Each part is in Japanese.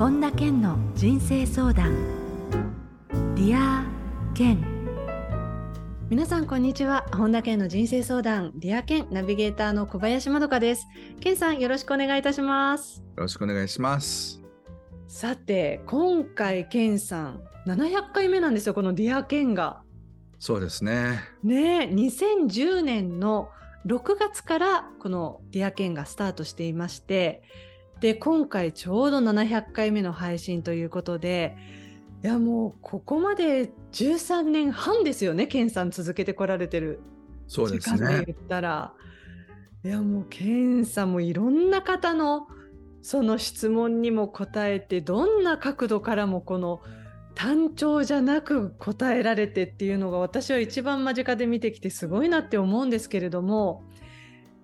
本田健の人生相談。 Dear Ken 皆さんこんにちは。本田健の人生相談。 Dear Ken ナビゲーターの小林まどかです。健さんよろしくお願いいたします。よろしくお願いします。さて今回健さん700回目なんですよこの Dear Ken が。そうですね。ね2010年の6月からこの Dear Ken がスタートしていましてで今回ちょうど700回目の配信ということでいやもうここまで13年半ですよねケンさん続けてこられてる。そうですね。言ったら。いやもうケンさんもいろんな方のその質問にも答えてどんな角度からもこの単調じゃなく答えられてっていうのが私は一番間近で見てきてすごいなって思うんですけれども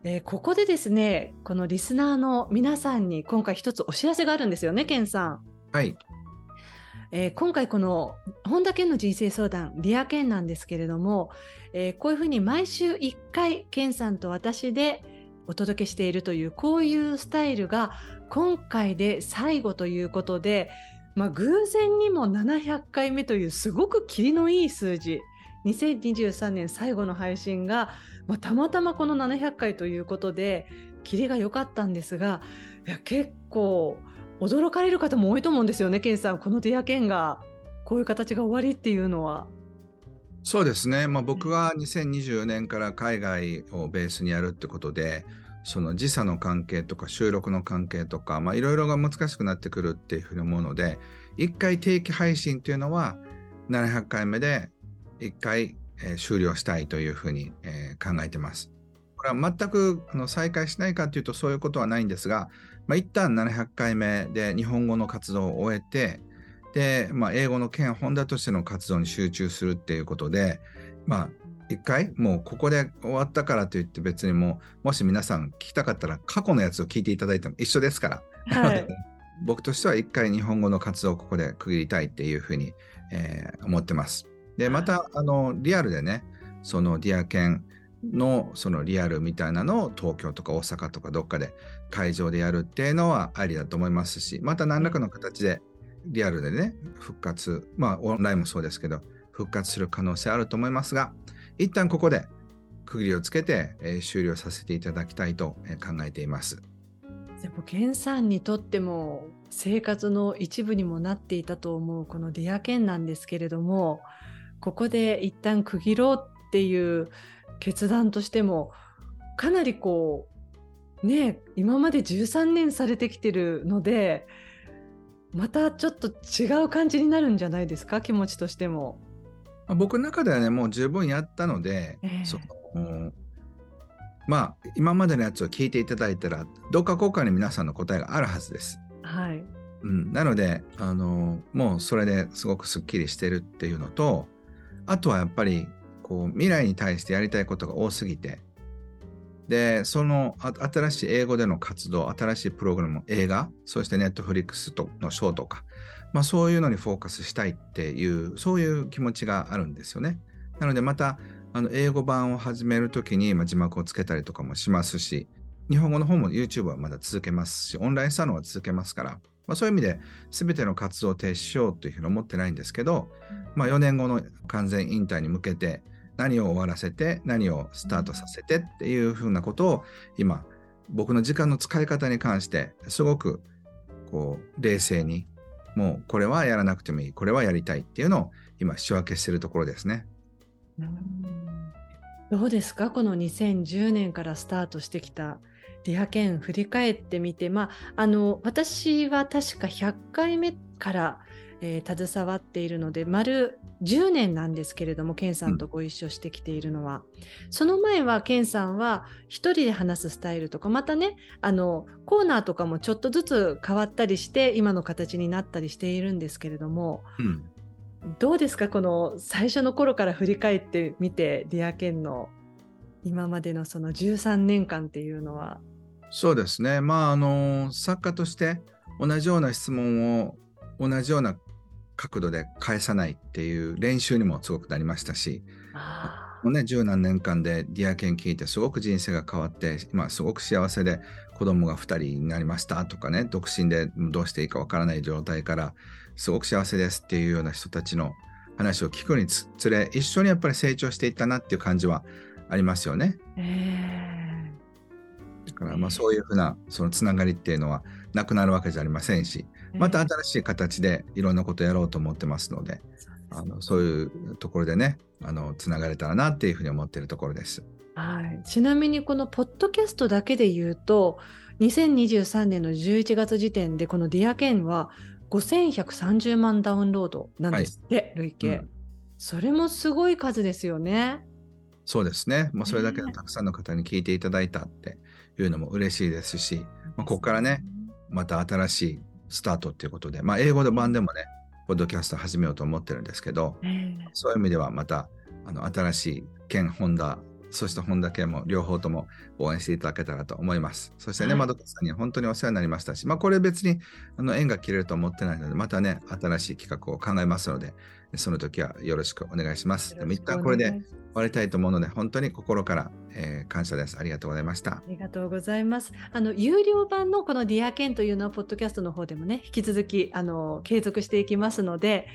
えー、ここでですねこのリスナーの皆さんに今回一つお知らせがあるんですよねケンさん。はい、えー、今回この本田健の人生相談リア健なんですけれども、えー、こういうふうに毎週1回健さんと私でお届けしているというこういうスタイルが今回で最後ということで、まあ、偶然にも700回目というすごく霧のいい数字2023年最後の配信がまあ、たまたまこの700回ということでキリが良かったんですがいや結構驚かれる方も多いと思うんですよねケンさん。このディアケンがこういう形が終わりっていうのは。そうですね、まあ、僕は2024年から海外をベースにやるってことでその時差の関係とか収録の関係とかいろいろが難しくなってくるっていうふうに思うので1回定期配信っていうのは700回目で1回えー、終了したいというふうに、えー、考えてます。これは全くあの再開しないかというとそういうことはないんですが、まあ、一旦700回目で日本語の活動を終えて、で、まあ、英語の県本田としての活動に集中するっていうことで、まあ、一回もうここで終わったからといって別にもうもし皆さん聞きたかったら過去のやつを聞いていただいても一緒ですから、はい、僕としては一回日本語の活動をここで区切りたいっていうふうに、えー、思ってます。で、また、あの、リアルでね、その Dear Ken のそのリアルみたいなのを東京とか大阪とかどっかで会場でやるっていうのはありだと思いますし、また何らかの形でリアルでね、復活、まあオンラインもそうですけど、復活する可能性あると思いますが、一旦ここで区切りをつけて、えー、終了させていただきたいと、えー、考えています。でも、ケンさんにとっても生活の一部にもなっていたと思うこのディアケンなんですけれども、ここで一旦区切ろうっていう決断としてもかなりこうね今まで13年されてきてるのでまたちょっと違う感じになるんじゃないですか？気持ちとしても。僕の中ではねもう十分やったので、えー、そのまあ今までのやつを聞いていただいたらどっかこうかに皆さんの答えがあるはずです。はいうん、なのであのもうそれですごくすっきりしてるっていうのとあとはやっぱりこう未来に対してやりたいことが多すぎてでその新しい英語での活動新しいプログラム映画そしてネットフリックスのショーとか、まあ、そういうのにフォーカスしたいっていうそういう気持ちがあるんですよね。なのでまたあの英語版を始めるときに、ま、字幕をつけたりとかもしますし日本語の方も YouTube はまだ続けますしオンラインサロンは続けますからまあ、そういう意味で全ての活動を停止しようというふうに思ってないんですけど、まあ、4年後の完全引退に向けて何を終わらせて何をスタートさせてっていうふうなことを今僕の時間の使い方に関してすごくこう冷静にもうこれはやらなくてもいいこれはやりたいっていうのを今仕分けしてるところですね。どうですか？この2010年からスタートしてきたディアケン振り返ってみて、まあ、あの私は確か100回目から、えー、携わっているので丸10年なんですけれどもケンさんとご一緒してきているのは、うん、その前はケンさんは一人で話すスタイルとかまたねあのコーナーとかもちょっとずつ変わったりして今の形になったりしているんですけれども、うん、どうですかこの最初の頃から振り返ってみてディアケンの今までのその13年間っていうのはそうですね。まあ、あの、作家として同じような質問を同じような角度で返さないっていう練習にもすごくなりましたし、もうね、十何年間で Dear Ken 聞いてすごく人生が変わって、今すごく幸せで、子供が2人になりましたとかね、独身でどうしていいかわからない状態からすごく幸せですっていうような人たちの話を聞くにつれ、一緒にやっぱり成長していったなっていう感じはありますよね。えだからまあそういうふうなそのつながりっていうのはなくなるわけじゃありませんし、ーまた新しい形でいろんなことやろうと思ってますので、あのそういうところでね、あのつながれたらなっていうふうに思っているところです。はい、ちなみにこのポッドキャストだけで言うと2023年の11月時点でこの「ディアケンは5130万ダウンロードなんですって、累計、うん。それもすごい数ですよね。そうですね。まあ、それだけね。たくさんの方に聞いていただいたっていうのも嬉しいですし、まあ、ここからね、また新しいスタートっていうことで、まあ、英語の版でもね、ポッドキャスト始めようと思ってるんですけど、ええ。そういう意味ではまたあの新しい県、ホンダ、そしてホンダ県も両方とも応援していただけたらと思います。そしてね、はいまどかさんには本当にお世話になりましたし、まあ、これ別にあの縁が切れると思ってないので、またね、新しい企画を考えますので、その時はよろしくお願いします。でも一旦これで終わりたいと思うので、本当に心から、えー感謝です。ありがとうございましたあ。りがとうございます。あの有料版のこのディアケンというのはポッドキャストの方でもね引き続きあの継続していきますので。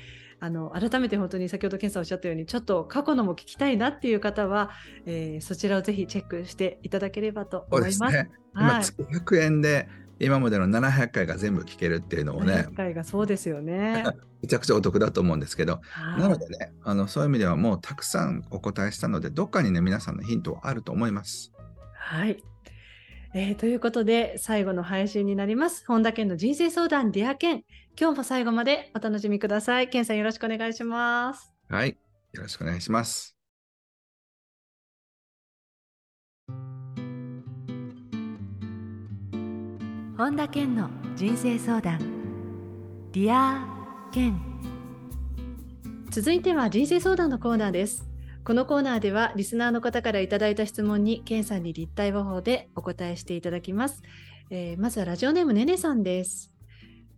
あの改めて本当に先ほど健さんおっしゃったようにちょっと過去のも聞きたいなっていう方は、えーそちらをぜひチェックしていただければと思います。ですね。今、はい。月100円で今までの700回が全部聞けるっていうのもね700、回がそうですよね。めちゃくちゃお得だと思うんですけど、はいなのでね、あのそういう意味ではもうたくさんお答えしたので、どっかにね、皆さんのヒントはあると思います。はい。えーということで、最後の配信になります。本田健の人生相談、 Dear Ken。今日も最後までお楽しみください。健さんよろしくお願いします。はい。よろしくお願いします。本田健の人生相談、 Dear Ken。続いては人生相談のコーナーです。このコーナーではリスナーの方からいただいた質問に健さんに立体話法でお答えしていただきます。えーまずはラジオネームねねさんです。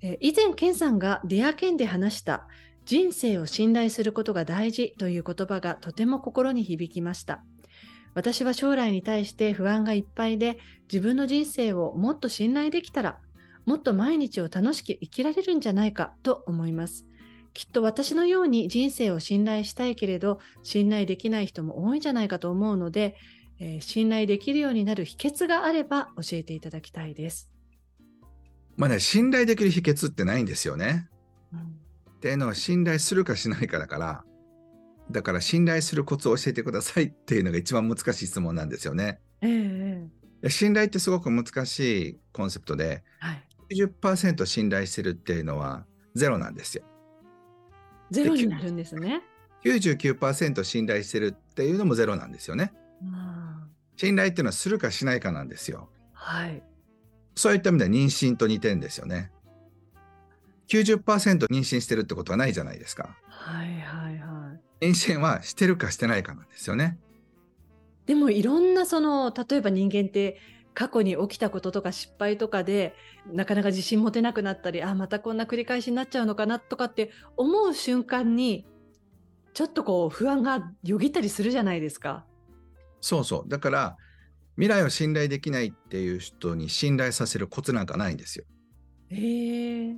え以前健さんが Dear Ken で話した人生を信頼することが大事という言葉がとても心に響きました。私は将来に対して不安がいっぱいで自分の人生をもっと信頼できたらもっと毎日を楽しく生きられるんじゃないかと思います。きっと私のように人生を信頼したいけれど信頼できない人も多いんじゃないかと思うので、えー信頼できるようになる秘訣があれば教えていただきたいです。まあね、信頼できる秘訣ってないんですよね。うんっていうのは信頼するかしないかだから、だから信頼するコツを教えてくださいっていうのが一番難しい質問なんですよね。ええええいや信頼ってすごく難しいコンセプトで、はい。90%信頼してるっていうのはゼロなんですよ。ゼロになるんですね。99%信頼してるっていうのもゼロなんですよね。あ信頼っていうのはするかしないかなんですよ。ーはい。そういった意味では妊娠と似てるんですよね。90%妊娠してるってことはないじゃないですか。はいはいはい。妊娠はしてるかしてないかなんですよね。でもいろんなその例えば人間って過去に起きたこととか失敗とかでなかなか自信持てなくなったりあまたこんな繰り返しになっちゃうのかなとかって思う瞬間にちょっとこう不安がよぎったりするじゃないですか。そうそう。だから未来を信頼できないっていう人に信頼させるコツなんかないんですよ。へえっ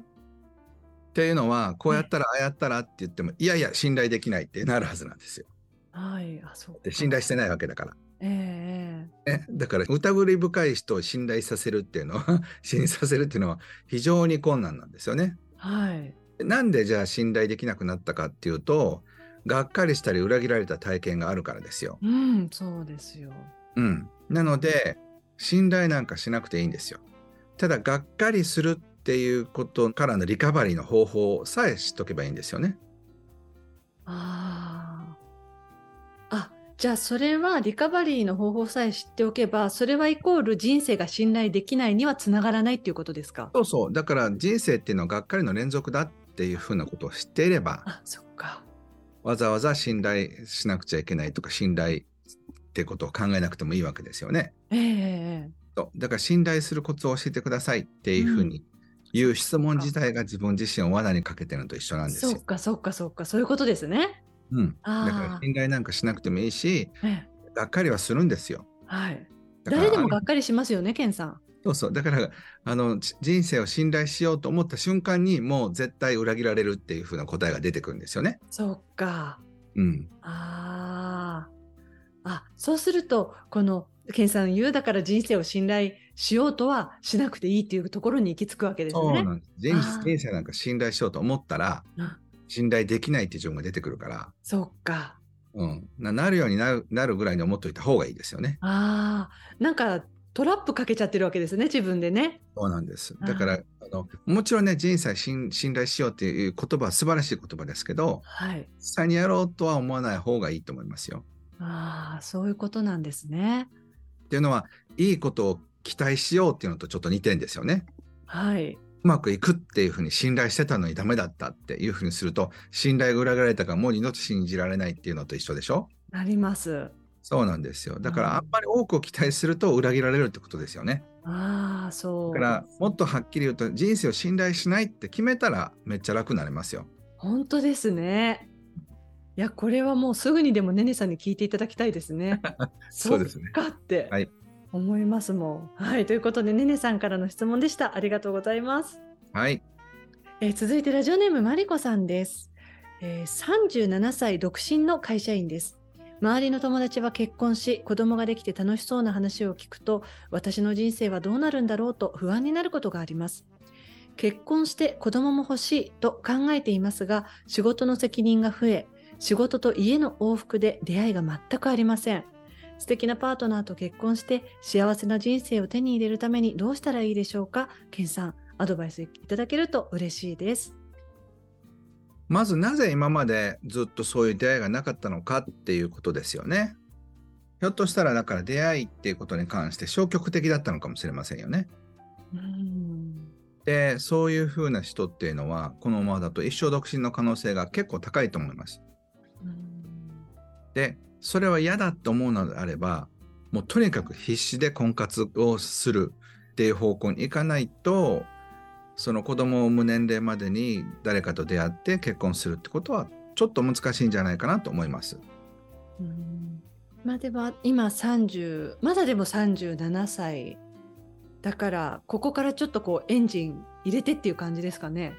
ていうのはこうやったらああやったらって言ってもいやいや信頼できないってなるはずなんですよ。はいあそうかで信頼してないわけだから。ええね、だから疑り深い人を信頼させるっていうのは 信じさせるっていうのは非常に困難なんですよね。はいでなんでじゃあ信頼できなくなったかっていうとがっかりしたり裏切られた体験があるからですよ。うんそうですよ。うん、なので信頼なんかしなくていいんですよ。ただがっかりするっていうことからのリカバリーの方法さえ知っとけばいいんですよね。ああ。あ、じゃあそれはリカバリーの方法さえ知っておけば、それはイコール人生が信頼できないにはつながらないっていうことですか？そうそうだから人生っていうのはがっかりの連続だっていうふうなことを知っていればあ、そっか。わざわざ信頼しなくちゃいけないとか信頼ってことを考えなくてもいいわけですよね。ええええそうだから信頼するコツを教えてくださいっていうふうに言う質問自体が自分自身を罠にかけてるのと一緒なんですよ。そっかそっかそっか、そういうことですね。うん、あーだから信頼なんかしなくてもいいしええがっかりはするんですよ。はい。誰でもがっかりしますよね、ケンさん。そうそう。だから、あの、ち人生を信頼しようと思った瞬間に、もう絶対裏切られるっていう風な答えが出てくるんですよね。そうか。うん。ああ。あ、そうすると、この、ケンさん言うだから人生を信頼しようとはしなくていいっていうところに行き着くわけですね。そうなんです。人生なんか信頼しようと思ったら、うん信頼できないっていう自分が出てくるから、そうか。うん。ななるようになるなるぐらいに思っといた方がいいですよね。ああ。なんかトラップかけちゃってるわけですね、自分でね。そうなんです。だから、あのもちろんね、人生信信頼しようっていう言葉は素晴らしい言葉ですけど、はい。実際にやろうとは思わない方がいいと思いますよ。ああ、そういうことなんですね。っていうのは、いいことを期待しようっていうのとちょっと似てんですよね。はい。うまくいくっていうふうに信頼してたのにダメだったっていうふうにすると、信頼が裏切られたからもう二度と信じられないっていうのと一緒でしょ？なります。そうなんですよ。だかうんらあんまり多くを期待すると裏切られるってことですよね。ああ、そう。だからもっとはっきり言うと人生を信頼しないって決めたらめっちゃ楽になりますよ。本当ですね。いや、これはもうすぐにでもねねさんに聞いていただきたいですね。そうですねかってはい思いますもん。はい、ということでねねさんからの質問でした。ありがとうございます。はい。えー続いてラジオネームマリコさんです、えー37歳独身の会社員です。周りの友達は結婚し子供ができて楽しそうな話を聞くと私の人生はどうなるんだろうと不安になることがあります。結婚して子供も欲しいと考えていますが仕事の責任が増え仕事と家の往復で出会いが全くありません。素敵なパートナーと結婚して幸せな人生を手に入れるためにどうしたらいいでしょうか？ケンさんアドバイスいただけると嬉しいです。まずなぜ今までずっとそういう出会いがなかったのかっていうことですよね。ひょっとしたらだから出会いっていうことに関して消極的だったのかもしれませんよね。うんで、そういうふうな人っていうのはこのままだと一生独身の可能性が結構高いと思います。で、それは嫌だって思うのであれば、もうとにかく必死で婚活をするっていう方向に行かないと、その子供を産む年齢までに誰かと出会って結婚するってことはちょっと難しいんじゃないかなと思います。うんまあでも今30まだでも37歳だからここからちょっとこうエンジン入れてっていう感じですかね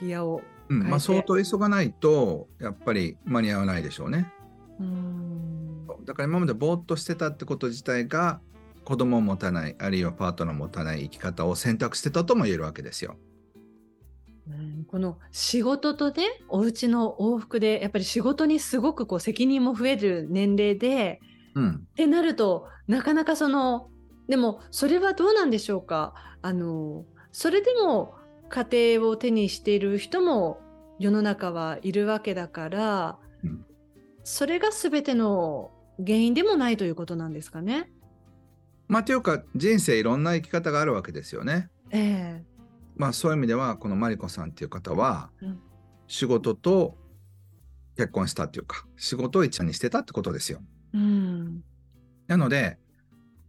ギアを。うん、まあ相当急がないとやっぱり間に合わないでしょうね。うん。だから今までぼーっとしてたってこと自体が子供を持たないあるいはパートナーを持たない生き方を選択してたとも言えるわけですよ。うん。この仕事とねお家の往復でやっぱり仕事にすごくこう責任も増える年齢でうん、ってなるとなかなかそのでもそれはどうなんでしょうか？あのそれでも家庭を手にしている人も世の中はいるわけだから、うんそれが全ての原因でもないということなんですかね。まあというか人生いろんな生き方があるわけですよね。ええまあそういう意味ではこのマリコさんっていう方はうん仕事と結婚したっていうか仕事を一緒にしてたってことですよ。うんなので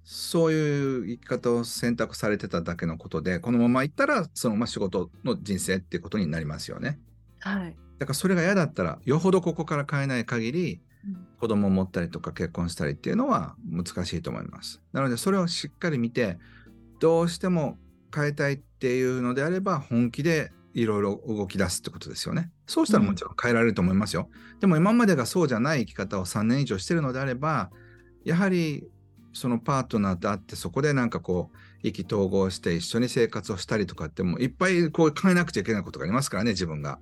そういう生き方を選択されてただけのことでこのまま行ったらそのまま仕事の人生っていうことになりますよね。はいだからそれが嫌だったらよほどここから変えない限りうん子供を持ったりとか結婚したりっていうのは難しいと思います。なのでそれをしっかり見てどうしても変えたいっていうのであれば本気でいろいろ動き出すってことですよね。そうしたらもちろん変えられると思いますよ。でも今までがそうじゃない生き方を3年以上してるのであればやはりそのパートナーと会ってそこでなんかこう意気投合して一緒に生活をしたりとかってもういっぱいこう変えなくちゃいけないことがありますからね自分が。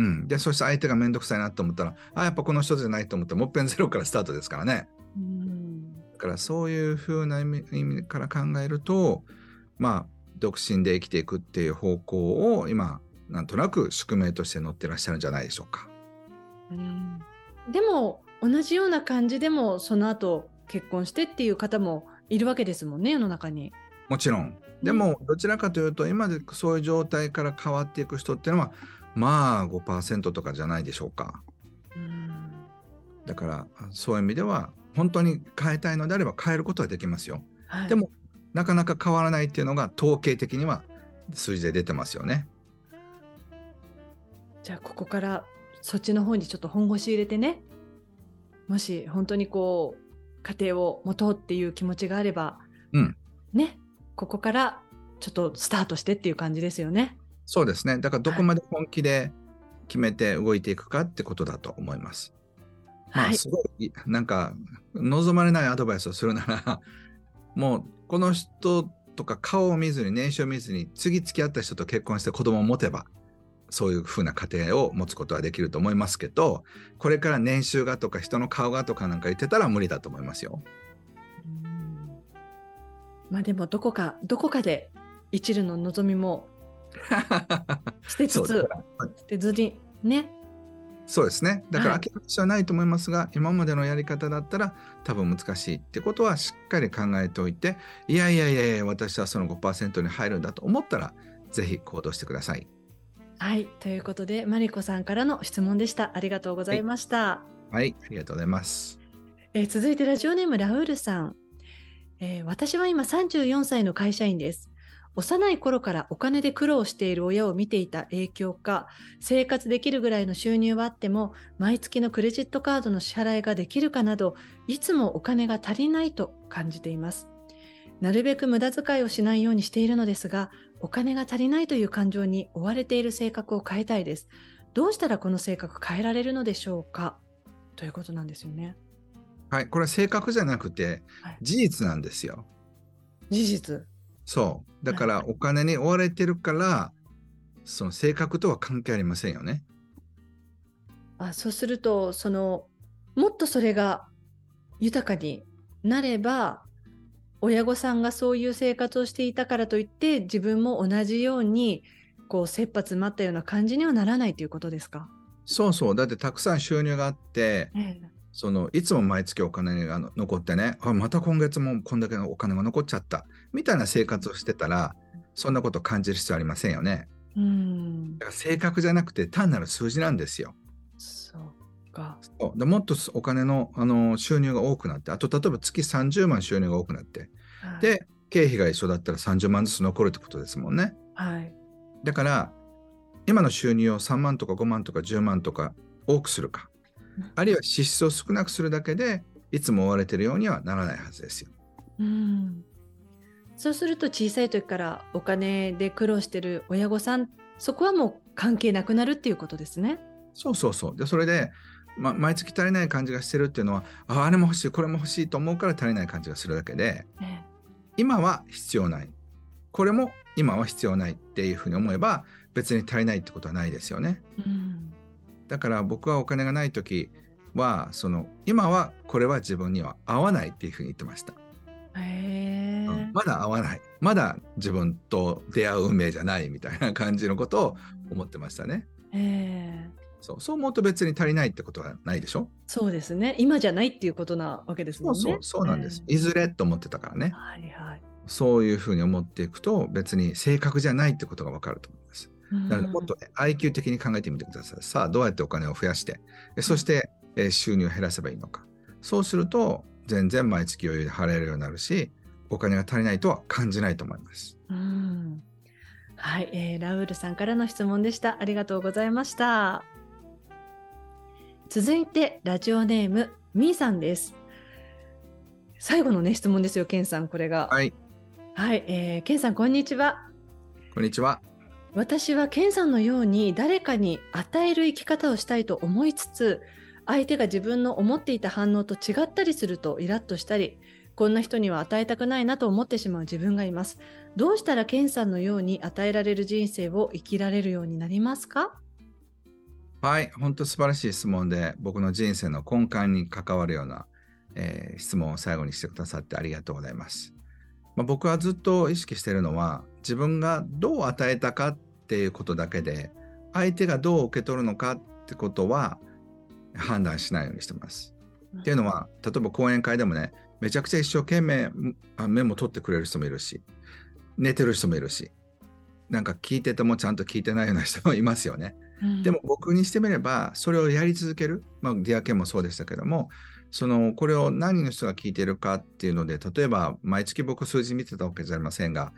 はいうん、でそして相手が面倒くさいなと思ったらあやっぱこの人じゃないと思ったらもっぺんゼロからスタートですからね。うん。だからそういう風な意味意味から考えるとまあ独身で生きていくっていう方向を今なんとなく宿命として乗ってらっしゃるんじゃないでしょうか。うん。でも同じような感じでもその後結婚してっていう方もいるわけですもんね世の中に。もちろん。でもどちらかというと今でそういう状態から変わっていく人っていうのはまあ5%とかじゃないでしょうか。うんだからそういう意味では本当に変えたいのであれば変えることはできますよ。はいでもなかなか変わらないっていうのが統計的には数字で出てますよね。じゃあここからそっちの方にちょっと本腰入れてねもし本当にこう家庭を持とうっていう気持ちがあれば、うんねここからちょっとスタートしてっていう感じですよね。そうですね。だからどこまで本気で決めて動いていくかってことだと思います。まあ、すごい、なんか、望まれないアドバイスをするなら、もう、この人とか顔を見ずに、年収を見ずに、次付き合った人と結婚して子供を持てば、そういうふうな家庭を持つことはできると思いますけど、これから年収がとか人の顔がとかなんか言ってたら無理だと思いますよ。まあでもどこかどこかで一縷の望みも 捨てつつ、捨てずにねそうですね。だから諦めしはないと思いますが、はい、今までのやり方だったら多分難しいってことはしっかり考えておいて、いやいやいやいや、私はその5%に入るんだと思ったら、ぜひ行動してください。はい、ということで、マリコさんからの質問でした。ありがとうございました。はい、はい、ありがとうございます。えー、続いてラジオネームラウールさん、えー、私は今34歳の会社員です。幼い頃からお金で苦労している親を見ていた影響か生活できるぐらいの収入はあっても毎月のクレジットカードの支払いができるかなどいつもお金が足りないと感じています。なるべく無駄遣いをしないようにしているのですがお金が足りないという感情に追われている性格を変えたいです。どうしたらこの性格変えられるのでしょうか？ということなんですよね。はいこれは性格じゃなくて事実なんですよ、はい、事実そう。だからお金に追われてるから、その性格とは関係ありませんよね。あそうすると、その、もっとそれが豊かになれば、親御さんがそういう生活をしていたからといって自分も同じようにこう切羽詰まったような感じにはならないということですか？そうそうだってたくさん収入があって、ええ、そのいつも毎月お金が残ってねあまた今月もこんだけのお金が残っちゃったみたいな生活をしてたらそんなこと感じる必要ありませんよね。うんだから性格じゃなくて単なる数字なんですよ。そうかそうでもっとお金のあの収入が多くなってあと例えば月30万収入が多くなって、はい、で経費が一緒だったら30万ずつ残るってことですもんね。はい、だから今の収入を3万とか5万とか10万とか多くするかあるいは支出を少なくするだけでいつも追われてるようにはならないはずですよ。うんそうすると小さい時からお金で苦労してる親御さんそこはもう関係なくなるっていうことですね。そうそうそうでそれで、ま、毎月足りない感じがしてるっていうのはああれも欲しいこれも欲しいと思うから足りない感じがするだけで、ね、今は必要ないこれも今は必要ないっていうふうに思えば別に足りないってことはないですよね。うんだから僕はお金がない時はその今はこれは自分には合わないっていうふうに言ってました。へうん、まだ合わないまだ自分と出会う運命じゃないみたいな感じのことを思ってましたね。へそうそう思うと別に足りないってことはないでしょ？そうですね今じゃないっていうことなわけですもんね。そうそうなんです、いずれと思ってたからね。はいはい、そういうふうに思っていくと別に正確じゃないってことがわかると思います。なのでもっと、ね、IQ 的に考えてみてください。さあ、どうやってお金を増やして、そして、えー、収入を減らせばいいのか。そうすると、全然毎月余裕で払えるようになるし、お金が足りないとは感じないと思います。うんはい、えー、ラウールさんからの質問でした。ありがとうございました。続いて、ラジオネーム、みーさんです。最後のね、質問ですよ、ケンさん、これが。はい。はい、えー、ケンさん、こんにちは。こんにちは。私はケンさんのように誰かに与える生き方をしたいと思いつつ相手が自分の思っていた反応と違ったりするとイラッとしたりこんな人には与えたくないなと思ってしまう自分がいます。どうしたらケンさんのように与えられる人生を生きられるようになりますか？はい本当素晴らしい質問で僕の人生の根幹に関わるような、えー、質問を最後にしてくださってありがとうございます。まあ、僕はずっと意識しているのは自分がどう与えたかっていうことだけで相手がどう受け取るのかってことは判断しないようにしてます。うん、っていうのは例えば講演会でもねめちゃくちゃ一生懸命メモ取ってくれる人もいるし寝てる人もいるしなんか聞いててもちゃんと聞いてないような人もいますよね。うん、でも僕にしてみればそれをやり続ける、まあ、ディアケンもそうでしたけどもそのこれを何人の人が聞いているかっていうので例えば毎月僕数字見てたわけじゃありませんが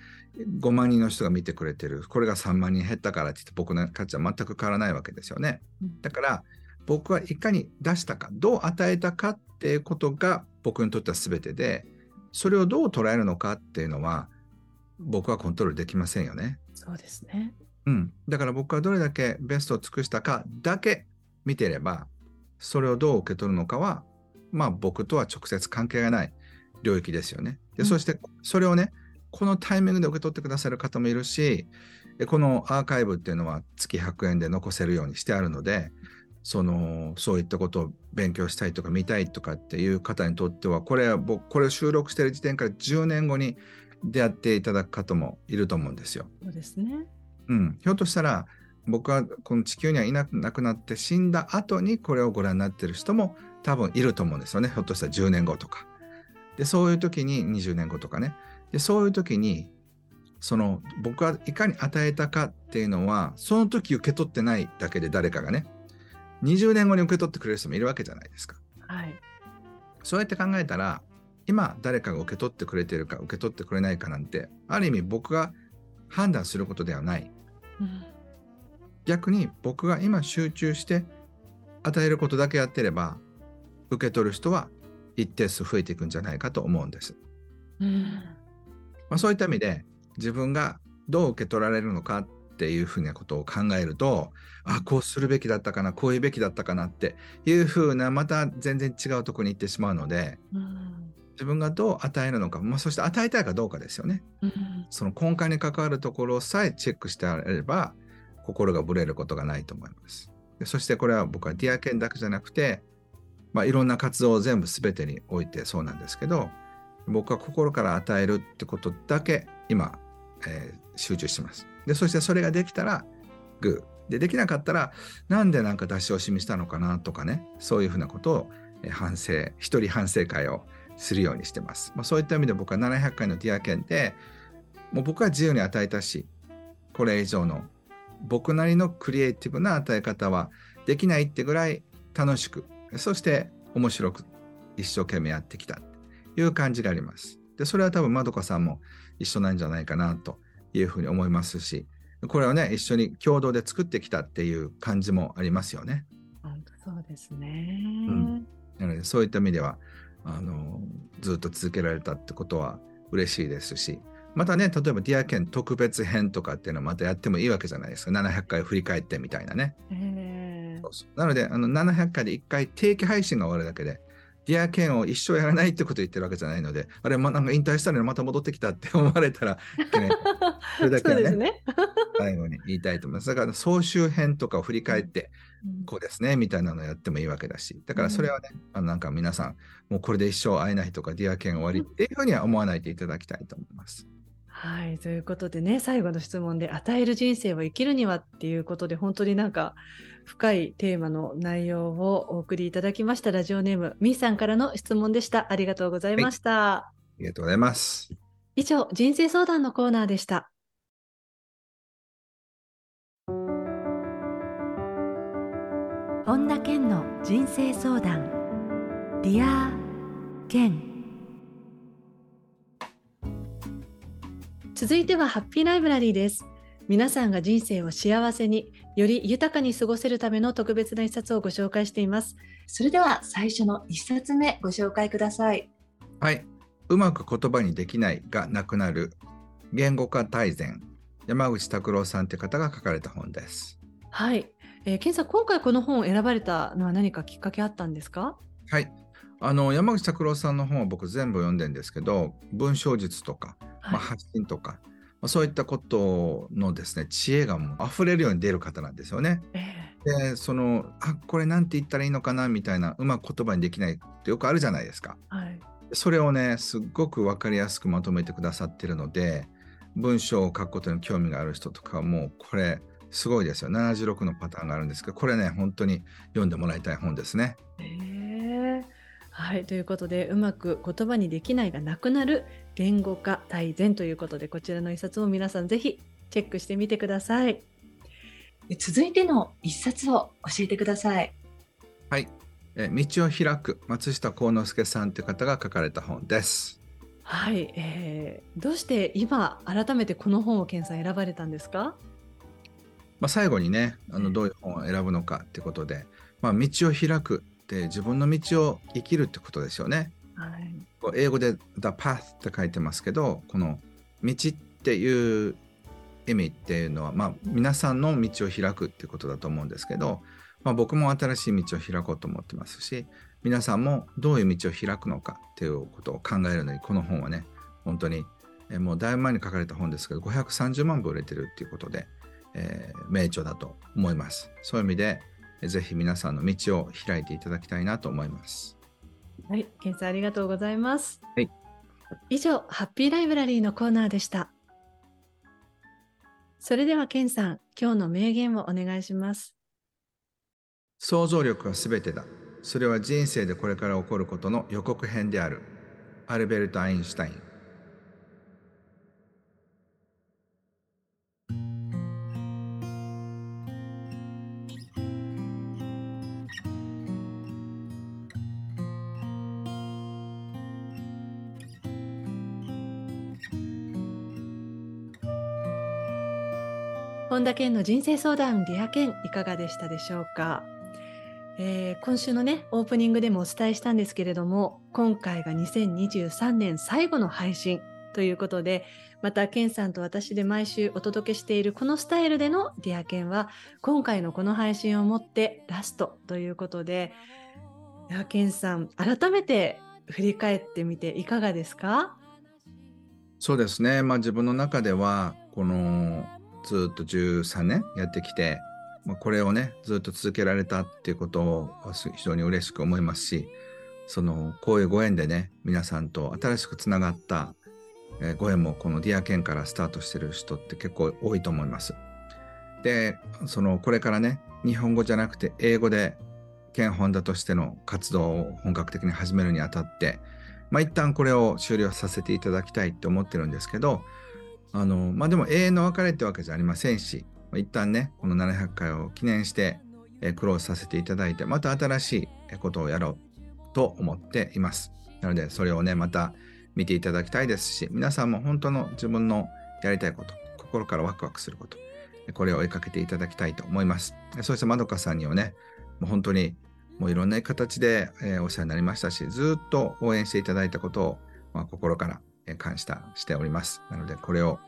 5万人の人が見てくれてるこれが3万人減ったからって言って僕の価値は全く変わらないわけですよね。だから僕はいかに出したかどう与えたかっていうことが僕にとっては全てでそれをどう捉えるのかっていうのは僕はコントロールできませんよね。そうですね。うん。だから僕はどれだけベストを尽くしたかだけ見てれば、それをどう受け取るのかは、まあ僕とは直接関係がない領域ですよね。で、そしてそれをね、このタイミングで受け取ってくださる方もいるし、このアーカイブっていうのは月100円で残せるようにしてあるので、そのそういったことを勉強したいとか見たいとかっていう方にとってはこれは僕これを収録してる時点から10年後に出会っていただく方もいると思うんですよ。そうですね、うん、ひょっとしたら僕はこの地球にはいなくなって死んだ後にこれをご覧になってる人も多分いると思うんですよねひょっとしたら10年後とか。でそういう時に20年後とかねでそういう時にその僕はいかに与えたかっていうのはその時受け取ってないだけで誰かがね20年後に受け取ってくれる人もいるわけじゃないですか。はい、そうやって考えたら今誰かが受け取ってくれてるか受け取ってくれないかなんてある意味僕が判断することではない。うん、逆に僕が今集中して与えることだけやってれば受け取る人は一定数増えていくんじゃないかと思うんです。うん、まあ、そういった意味で自分がどう受け取られるのかっていうふうなことを考えるとあこうするべきだったかなこういうべきだったかなっていうふうなまた全然違うとこに行ってしまうので、うん、自分がどう与えるのか、まあ、そして与えたいかどうかですよね、うん、その根幹に関わるところさえチェックしてあれば心がぶれることがないと思います。でそしてこれは僕はディアケンだけじゃなくて、まあ、いろんな活動を全部全てにおいてそうなんですけど僕は心から与えるってことだけ今、えー、集中してます。でそしてそれができたらグー。でできなかったらなんでなんか出し惜しみしたのかなとかねそういうふうなことを反省一人反省会をするようにしてます、まあ、そういった意味で僕は700回の Dear Ken でもう僕は自由に与えたしこれ以上の僕なりのクリエイティブな与え方はできないってぐらい楽しくそして面白く一生懸命やってきたという感じがありますでそれは多分まどかさんも一緒なんじゃないかなというふうに思いますし、これをね、一緒に共同で作ってきたっていう感じもありますよね。本当そうですね、うん。なので、そういった意味では、あのずっと続けられたってことは嬉しいですし、またね、例えばディアケン特別編とかっていうのはまたやってもいいわけじゃないですか。700回振り返ってみたいなね。そう。そうなので、あの700回で1回定期配信が終わるだけで、ディアケンを一生やらないってことを言ってるわけじゃないので、あれ、ま、なんか引退したのにまた戻ってきたって思われたら それだけはね、ね。最後に言いたいと思います。だから、総集編とかを振り返って、こうですね、みたいなのをやってもいいわけだし、だからそれはね、あのなんか皆さん、もうこれで一生会えないとか、ディアケン終わりっていうふうには思わないでいただきたいと思います。はい、ということでね、最後の質問で、与える人生を生きるにはっていうことで、本当になんか、深いテーマの内容をお送りいただきました。ラジオネームみーさんからの質問でした。ありがとうございました、はい、ありがとうございます。以上人生相談のコーナーでした。本田健の人生相談。 Dear Ken。続いてはハッピーライブラリーです皆さんが人生を幸せにより豊かに過ごせるための特別な一冊をご紹介しています。それでは最初の一冊目ご紹介ください。はい。うまく言葉にできないがなくなる言語化大全山口拓郎さんという方が書かれた本です。はい、えー、ケンさん今回この本を選ばれたのは何かきっかけあったんですか？はい。あの山口拓郎さんの本は僕全部読んでるんですけど文章術とか、まあ、発信とか、まあ、そういったことのですね知恵がもう溢れるように出る方なんですよね。えー、でそのあこれなんて言ったらいいのかなみたいなうまく言葉にできないってよくあるじゃないですか。はい、それをねすっごく分かりやすくまとめてくださってるので文章を書くことに興味がある人とかはもうこれすごいですよ76のパターンがあるんですけどこれね本当に読んでもらいたい本ですね。えーはい、ということでうまく言葉にできないがなくなる言語化大全ということでこちらの一冊を皆さんぜひチェックしてみてください。続いての一冊を教えてください。はい。え道を開く松下幸之助さんという方が書かれた本です。はい、えー、どうして今改めてこの本を検査選ばれたんですか？まあ、最後にねあのどういう本を選ぶのかっていうことで、まあ、道を開くって自分の道を生きるってことですよね。はい、英語で The Path って書いてますけどこの道っていう意味っていうのは、まあ、皆さんの道を開くっていうことだと思うんですけど、まあ、僕も新しい道を開こうと思ってますし皆さんもどういう道を開くのかっていうことを考えるのにこの本はね本当にもうだいぶ前に書かれた本ですけど530万部売れてるっていうことで、えー、名著だと思います。そういう意味でぜひ皆さんの道を開いていただきたいなと思います。はい、ケンさんありがとうございます。はい。以上、ハッピーライブラリーのコーナーでした。それでは、ケンさん、今日の名言をお願いします。想像力はすべてだ。それは人生でこれから起こることの予告編である。アルベルト・アインシュタイン。本田健の人生相談 Dear Ken いかがでしたでしょうか、えー、今週のねオープニングでもお伝えしたんですけれども今回が2023年最後の配信ということでまた健さんと私で毎週お届けしているこのスタイルでの Dear Ken は今回のこの配信をもってラストということでいや健さん改めて振り返ってみていかがですか？そうですね、まあ、自分の中ではこのずっと13年やってきて、まあ、これをねずっと続けられたっていうことを非常に嬉しく思いますしそのこういうご縁でね皆さんと新しくつながった、ご縁もこの Dear Ken からスタートしてる人って結構多いと思います。でそのこれからね日本語じゃなくて英語で県本田としての活動を本格的に始めるにあたってまあ一旦これを終了させていただきたいって思ってるんですけどあのまあでも永遠の別れってわけじゃありませんし、一旦ねこの700回を記念して、えー、クローズさせていただいてまた新しいことをやろうと思っています。なのでそれをねまた見ていただきたいですし皆さんも本当の自分のやりたいこと心からワクワクすることこれを追いかけていただきたいと思います。そしてまどかさんにはねもう本当にもういろんな形で、お世話になりましたしずっと応援していただいたことを、心から感謝しております。なので、これを、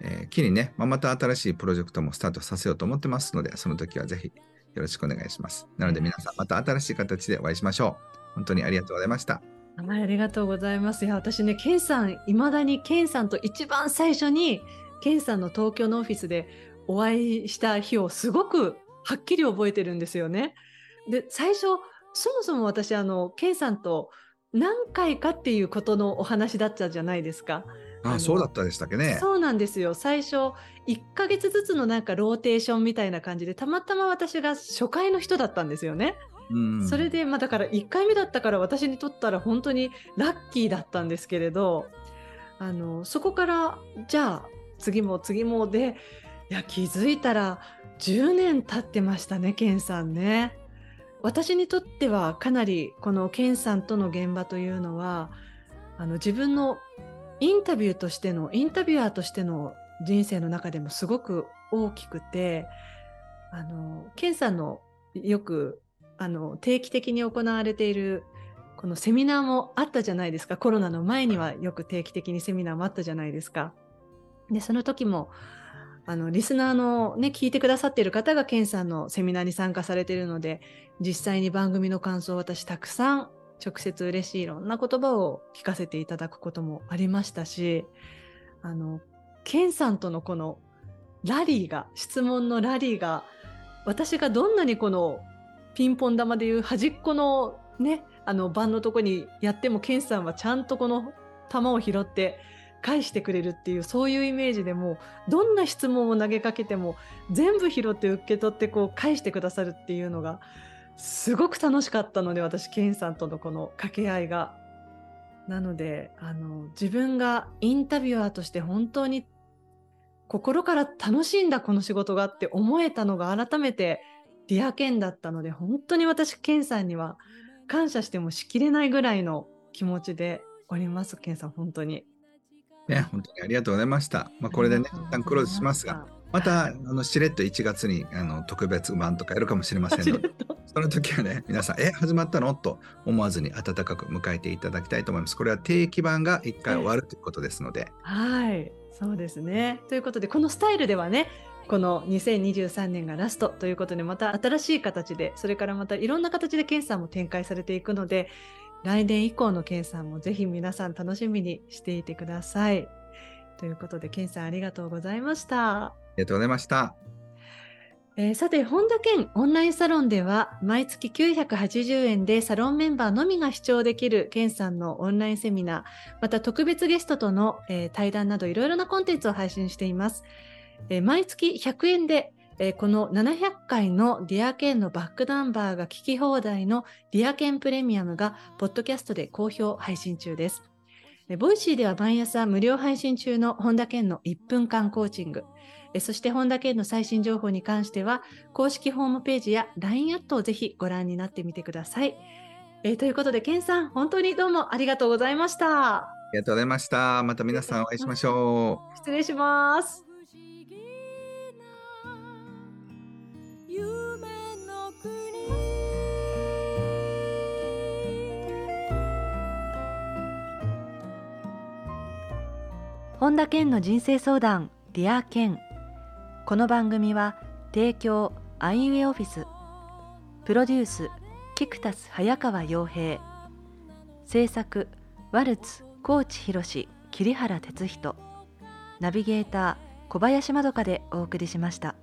えー、機にね、まあ、また新しいプロジェクトもスタートさせようと思ってますので、その時はぜひよろしくお願いします。なので皆さん、また新しい形でお会いしましょう。本当にありがとうございました。はい、ありがとうございます。いや、私ね、ケンさん、いまだにケンさんと一番最初に、ケンさんの東京のオフィスでお会いした日をすごくはっきり覚えてるんですよね。で、最初、そもそも私、あの、ケンさんと何回かっていうことのお話だったじゃないですか。あそうだったでしたっけね。そうなんですよ。最初1ヶ月ずつのなんかローテーションみたいな感じでたまたま私が初回の人だったんですよね。うん、それでまあだから1回目だったから私にとったら本当にラッキーだったんですけれどあのそこからじゃあ次も次もでいや気づいたら10年経ってましたねケンさんね。私にとってはかなりこのケンさんとの現場というのはあの自分のインタビューとしてのインタビュアーとしての人生の中でもすごく大きくてあのケンさんのよくあの定期的に行われているこのセミナーもあったじゃないですかコロナの前にはよく定期的にセミナーもあったじゃないですか。でその時もあのリスナーのね聞いてくださっている方がケンさんのセミナーに参加されているので実際に番組の感想を私たくさん直接嬉しいいろんな言葉を聞かせていただくこともありましたしあのケンさんとのこのラリーが質問のラリーが私がどんなにこのピンポン玉でいう端っこのねあの盤のとこにやってもケンさんはちゃんとこの球を拾って返してくれるっていうそういうイメージでもどんな質問を投げかけても全部拾って受け取ってこう返してくださるっていうのがすごく楽しかったので私ケンさんとのこの掛け合いが。なのであの自分がインタビュアーとして本当に心から楽しんだこの仕事がって思えたのが改めてディアケンだったので本当に私ケンさんには感謝してもしきれないぐらいの気持ちでおりますケンさん本当に。ね、本当にありがとうございました。まあ、これでね、一旦クローズしますが、また、あのしれっと1月にあの特別版とかやるかもしれませんので、その時はね、皆さん、え、始まったの？と思わずに温かく迎えていただきたいと思います。これは定期版が1回終わるということですので。はい。そうですね。ということでこのスタイルではねこの2023年がラストということでまた新しい形でそれからまたいろんな形で検査も展開されていくので来年以降の検査もぜひ皆さん楽しみにしていてください。ということで、ケンさんありがとうございました。ありがとうございました。えー、さて、本田健オンラインサロンでは、毎月980円でサロンメンバーのみが視聴できる健さんのオンラインセミナー、また特別ゲストとの、えー、対談などいろいろなコンテンツを配信しています。えー、毎月100円で、えこの700回の Dear Ken のバックナンバーが聞き放題の Dear Ken プレミアムが、ポッドキャストで好評配信中です。 Voicy では毎朝無料配信中の本田健の1分間コーチング、そして本田健の最新情報に関しては、公式ホームページや LINE アットをぜひご覧になってみてください。えー、ということで、健さん、本当にどうもありがとうございました。ありがとうございました。また皆さんお会いしましょう。失礼します。本田健の人生相談 Dear Ken この番組は提供アイウェイオフィス。プロデュースキクタス早川洋平。制作ワルツ高知博桐原哲人。ナビゲーター小林まどかでお送りしました。